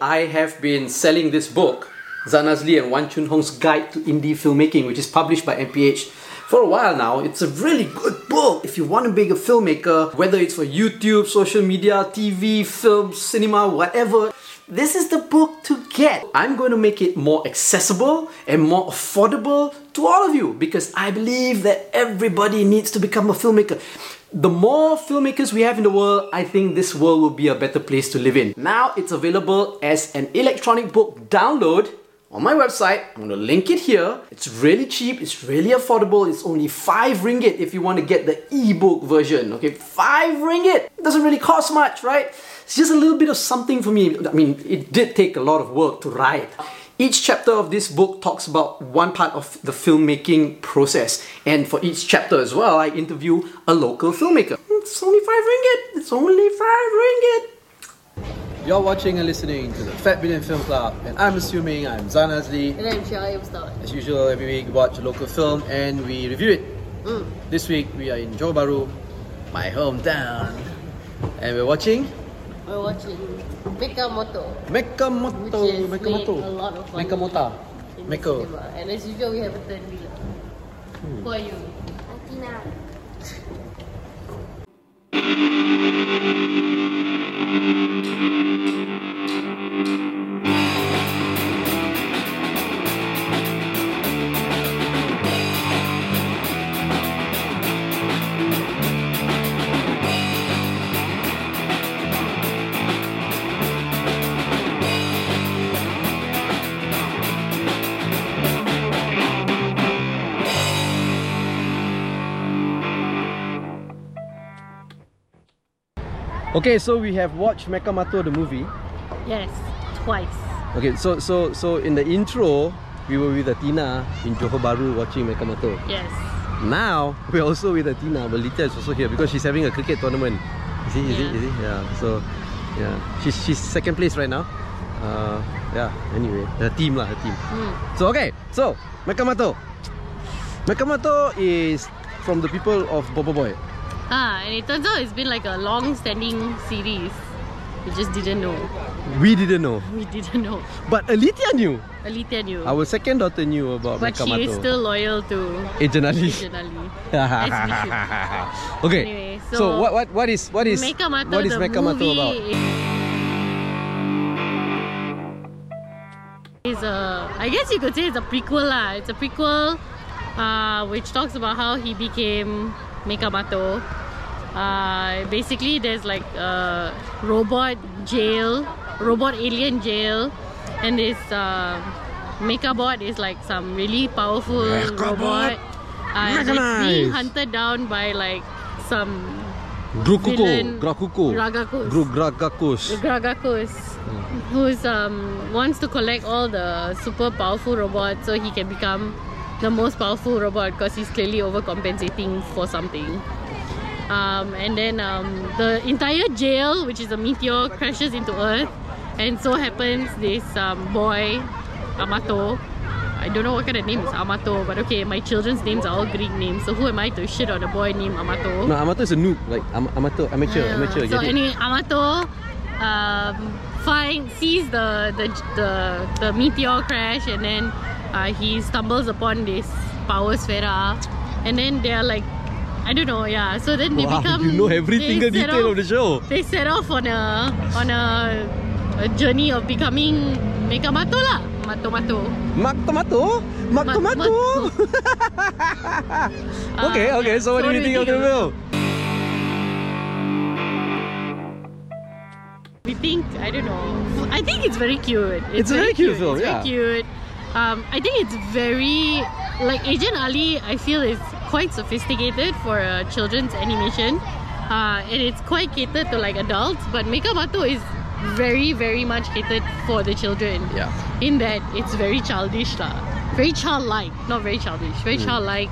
I have been selling this book, Zan Azlee and Wan Chun Hong's Guide to Indie Filmmaking, which is published by MPH for a while now. It's a really good book. If you want to be a filmmaker, whether it's for YouTube, social media, TV, film, cinema, whatever, this is the book to get. I'm going to make it more accessible and more affordable to all of you because I believe that everybody needs to become a filmmaker. The more filmmakers we have in the world, I think this world will be a better place to live in. Now it's available as an electronic book download on my website. I'm gonna link it here. It's really cheap, it's really affordable. It's only 5 ringgit if you want to get the ebook version. Okay, 5 ringgit. It doesn't really cost much, right? It's just a little bit of something for me. I mean, it did take a lot of work to write. Each chapter of this book talks about one part of the filmmaking process. And for each chapter as well, I interview a local filmmaker. It's only 5 ringgit. It's only 5 ringgit. You're watching and listening to the Fat Bidin Film Club, and I'm assuming I'm Zan Azlee. And I'm Shai Ustad. As usual, every week we watch a local film and we review it. Mm. This week we are in Johor Bahru, my hometown, and we're watching We're watching Meka Moto. Mechamato. Which is Mechamato. made a lot of fun Mechamato. in Meko. cinema. And as usual, we have a third wheel. Hmm. Who are you? Athena. Okay, so we have watched Mechamato the movie. Yes, twice. Okay, so so so in the intro, we were with Athena in Johor Bahru watching Mechamato. Yes. Now we're also with Athena, but Lita is also here because she's having a cricket tournament. Is he? Is? Yeah. Is he? Yeah. So, yeah, she's she's second place right now. Uh, yeah. Anyway, her team lah, her team. Hmm. So okay, so Mechamato. Mechamato is from the people of BoBoiBoy. Ah, and it turns out it's been like a long-standing series. We just didn't know. We didn't know, We didn't know. but Alithia knew. Alithia knew. Our second daughter knew about but she is still loyal to Agent Ali. Agent Ali. As we should. okay. Anyway, so, so- what what what is what is what is the Mechamato about? Is a, I guess you could say it's a prequel lah. It's a prequel, uh, which talks about how he became Mechamato. Uh, basically, there's like a robot jail, robot alien jail, and this uh, MechaBot is like some really powerful MechaBot. robot. Uh, it's being hunted down by like some Grukuko, Grakuko, Ragakus. Grugragakus. Gragakus, who's um wants to collect all the super powerful robots so he can become the most powerful robot because he's clearly overcompensating for something. Um, and then um, the entire jail, which is a meteor, crashes into Earth, and so happens this um, boy, Amato. I don't know what kind of name is Amato, but okay, my children's names are all Greek names. So who am I to shit on a boy named Amato? No, Amato is a noob, like am- amateur, amateur, Yeah. amateur. So it? anyway, Amato um, find sees the, the the the meteor crash, and then uh, he stumbles upon this power sphera, and then they are like, I don't know, yeah. So then they wow, become. you know every single detail off, of the show. They set off on a on a, a journey of becoming Mekamato lah, Mato Mato. Mak tomato, mak Mak- okay, okay. So what do you think of the film? We think I don't know. I think it's very cute. It's a very cute film, It's yeah. very cute. Um, I think it's very like Agent Ali. I feel is quite sophisticated for a children's animation, uh, and it's quite catered to like adults. But Mechamato is very, very much catered for the children. Yeah. In that it's very childish lah, very childlike, not very childish, very Mm. childlike.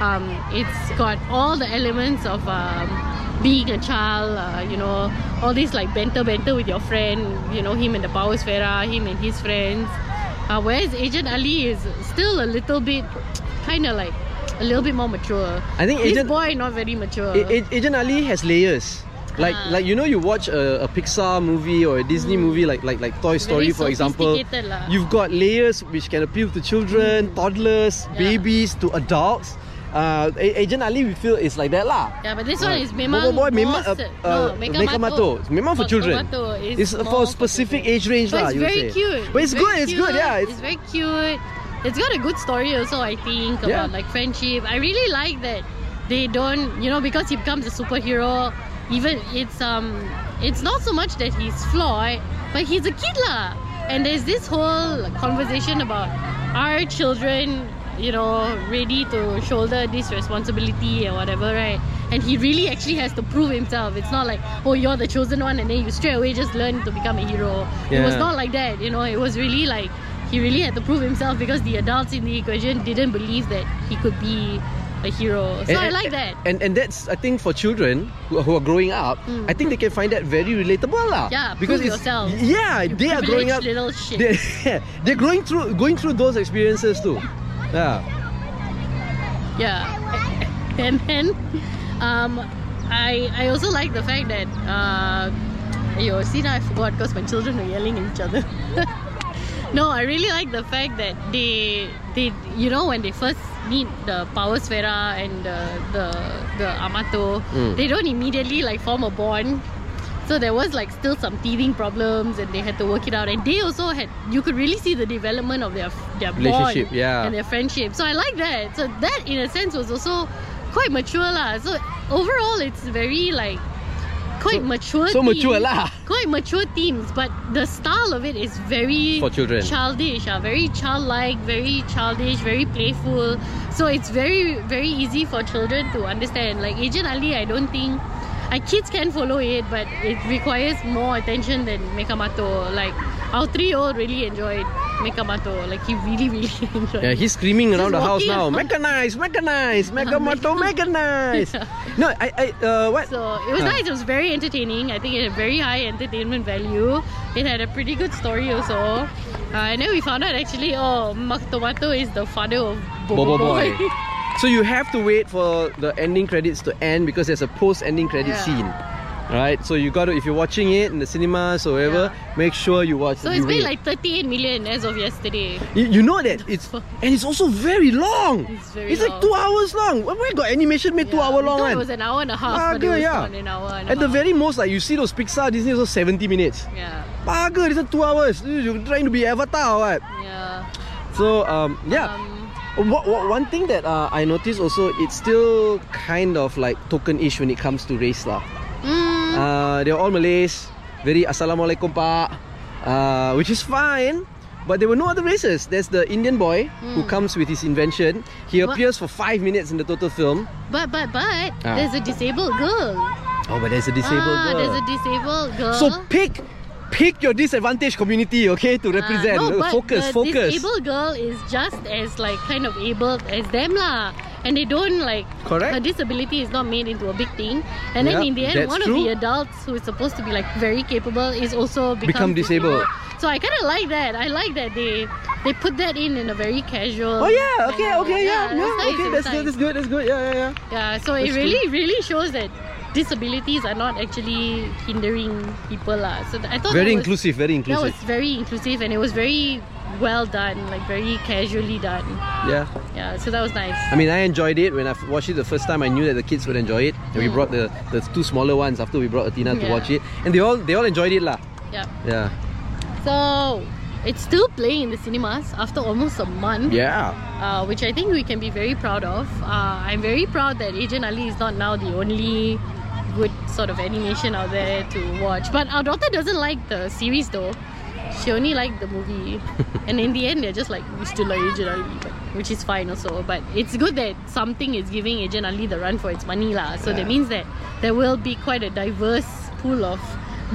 Um, it's got all the elements of um, being a child, uh, you know, all this like banter banter with your friend, you know, him and the power sphera, him and his friends. Uh, whereas Agent Ali is still a little bit kind of like a little bit more mature. I think this Agent- boy not very mature. A- Agent Ali has layers. Like Ah. like you know you watch a, a Pixar movie or a Disney movie like like like Toy Story for example. lah. You've got layers which can appeal to children, toddlers, Yeah. babies, to adults. Uh, Agent Ali we feel is like that lah. Yeah, but this one Uh, is memang BoBoiBoy memang uh, uh, no, Meka Meka Mato. Mato. Memang for children. Mato is It's for a specific age range But lah. it's very say. cute. But it's, good. It's good. Yeah. It's, very cute. It's got a good story also. I think Yeah. about like friendship. I really like that they don't, you know, because he becomes a superhero. Even it's um, it's not so much that he's flawed, but he's a kid lah. And there's this whole conversation about our children, you know, ready to shoulder this responsibility or whatever, right? And he really actually has to prove himself. It's not like, oh, you're the chosen one, and then you straight away just learn to become a hero. It was not like that, you know. It was really like he really had to prove himself because the adults in the equation didn't believe that he could be a hero. So I like that. And and that's I think for children who, who are growing up, Mm. I think they can find that very relatable lah. Yeah, because prove it's yourself. yeah You they are growing up. little shit. They, they're going through going through those experiences too. Yeah. Yeah. And then um I I also like the fact that uh you see now I forgot because my children are yelling at each other. no, I really like the fact that they they you know when they first meet the Power Sfera and the the, the Amato, Mm. they don't immediately like form a bond. So there was like still some teething problems and they had to work it out and they also had you could really see the development of their their Relationship, bond yeah. and their friendship. So I like that. So that in a sense was also quite mature lah. So overall it's very like quite So- mature so mature lah. Quite mature themes, but the style of it is very For children. childish, ah, very childlike, very childish, very playful. So it's very very easy for children to understand. Like Agent Ali, I don't think like kids can follow it, but it requires more attention than Mechamato. Like our three-year-old really enjoyed Mechamato. Like he really really enjoyed. Yeah, he's screaming around the house now. Mechanize, mechanize, Megamoto, mechanize. Yeah. No, I, I, uh, what? So it was Huh. nice. It was very entertaining. I think it had very high entertainment value. It had a pretty good story also. Uh, and then we found out actually, oh, Mak Tomato is the father of Bobo, Bobo Boy. Boy. So you have to wait for the ending credits to end because there's a post-ending credit Yeah. scene. Right? So you got to, if you're watching it in the cinemas or whatever, Yeah. make sure you watch so it's been like 38 million as of yesterday. You, you know that it's and it's also very long. It's very like long. two hours long. Where got animation made two Yeah, hour we long one? it was an hour and a half, but it was yeah. an hour and At the very most, like you see those Pixar Disney also 70 minutes. yeah, Baga, it's two hours. You're trying to be Avatar or what? yeah. So um yeah. Um, What, what, one thing that uh, I noticed also, it's still kind of like token-ish when it comes to race lah. mm, Uh, they're all Malays, very Assalamualaikum Pak, uh, which is fine. But there were no other races. There's the Indian boy who comes with his invention. He appears for five minutes in the total film. but but but Ah. there's a disabled girl. Oh, but there's a disabled ah, girl. there's a disabled girl. so pick, pick your disadvantaged community, okay, to Ah, represent. no, but focus, the focus. disabled girl is just as like kind of able as them lah. And they don't like Correct. her disability is not made into a big thing. And then Yeah, in the end, one true. of the adults who is supposed to be like very capable is also Become become disabled. So I kind of like that. I like that they they put that in in a very casual. Oh yeah, okay, okay, yeah, yeah, that's nice, okay, it that's good, nice. that's good, that's good, yeah, yeah, yeah. Yeah, so it That's really, really shows that disabilities are not actually hindering people lah. So I thought Very was, inclusive, very That was inclusive. very inclusive and it was very well done, like very casually done. Yeah. Yeah, so that was nice. I mean, I enjoyed it when I f- watched it the first time. I knew that the kids would enjoy it, and we Mm. brought the the two smaller ones after we brought Athena to watch it, and they all they all enjoyed it lah. Yeah. Yeah, So it's still playing in the cinemas after almost a month. yeah. uh, which I think we can be very proud of. Uh, I'm very proud that Agent Ali is not now the only good sort of animation out there to watch. But our daughter doesn't like the series though. She only liked the movie, and in the end, they're just like we still like Agent Ali, but, which is fine also. But it's good that something is giving Agent Ali the run for its money, lah. So that means that there will be quite a diverse pool of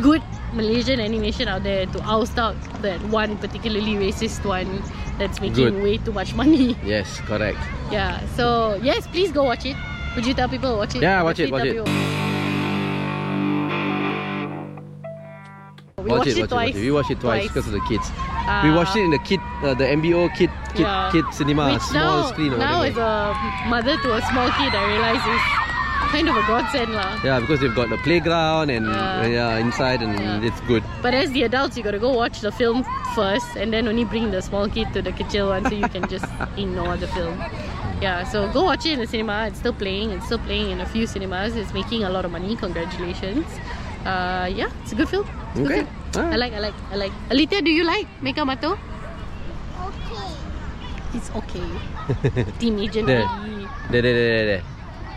good Malaysian animation out there to oust out that one particularly racist one that's making Good. way too much money. Yes, correct. Yeah. So yes, please go watch it. Would you tell people to watch it? Yeah, watch it, watch it. people- We watch watched it, watch twice. it, watch it. We watched it twice because of the kids. we Uh, watched it in the kid, uh, the MBO kid, kid, yeah. kid cinema, Which small now, screen now as a mother to a small kid, I realize it's kind of a godsend lah. Yeah, because they've got the playground and Yeah. yeah, inside and Yeah. it's good. But as the adults, you gotta go watch the film first and then only bring the small kid to the kitchen one so you can just ignore the film. Yeah, so go watch it in the cinema. It's still playing. It's still playing in a few cinemas. It's making a lot of money. Congratulations. Uh, yeah, it's a good film. It's a good Okay. film. Alright. I like, I like, I like. Alita, do you like Mechamato? Okay. It's okay. Team Agent There. There, there, there, there, there.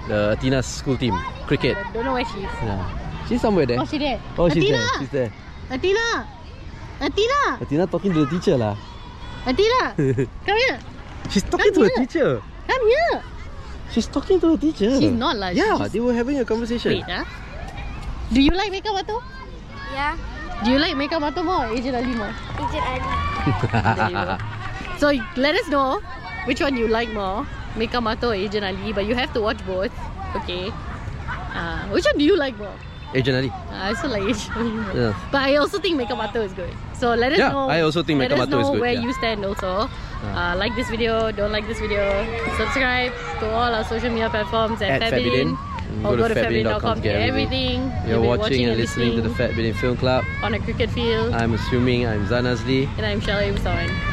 The Athena's school team, cricket. I don't know where she is. Yeah. She's somewhere there. Oh, she there. Oh, she's Athena! there. She's there. Athena! Athena! Atina talking to the teacher lah. Athena! Come here. She's talking to Come the here. teacher. Come here. She's talking to the teacher. She's not lah, Yeah, just- they were having a conversation. Wait, ah. Do you like Mechamato? Yeah. Do you like Mechamato more or Agent Ali more? Agent Ali. There you go. So let us know which one you like more, Mechamato or Agent Ali. But you have to watch both. Okay. Uh, which one do you like more? Agent Ali. I also like Agent Ali more. Yeah. But I also think Mechamato is good. So let us Yeah, know. I also think let Meka is good, where yeah. you stand also. Uh, like this video, don't like this video. Subscribe to all our social media platforms at, At Fabidin. Fabidin. Or Go go to to get everything. You're been watching and listening to the Fat Bidin Film Club. on a cricket field. I'm assuming I'm Zan Azlee. and I'm Shelley Usawan.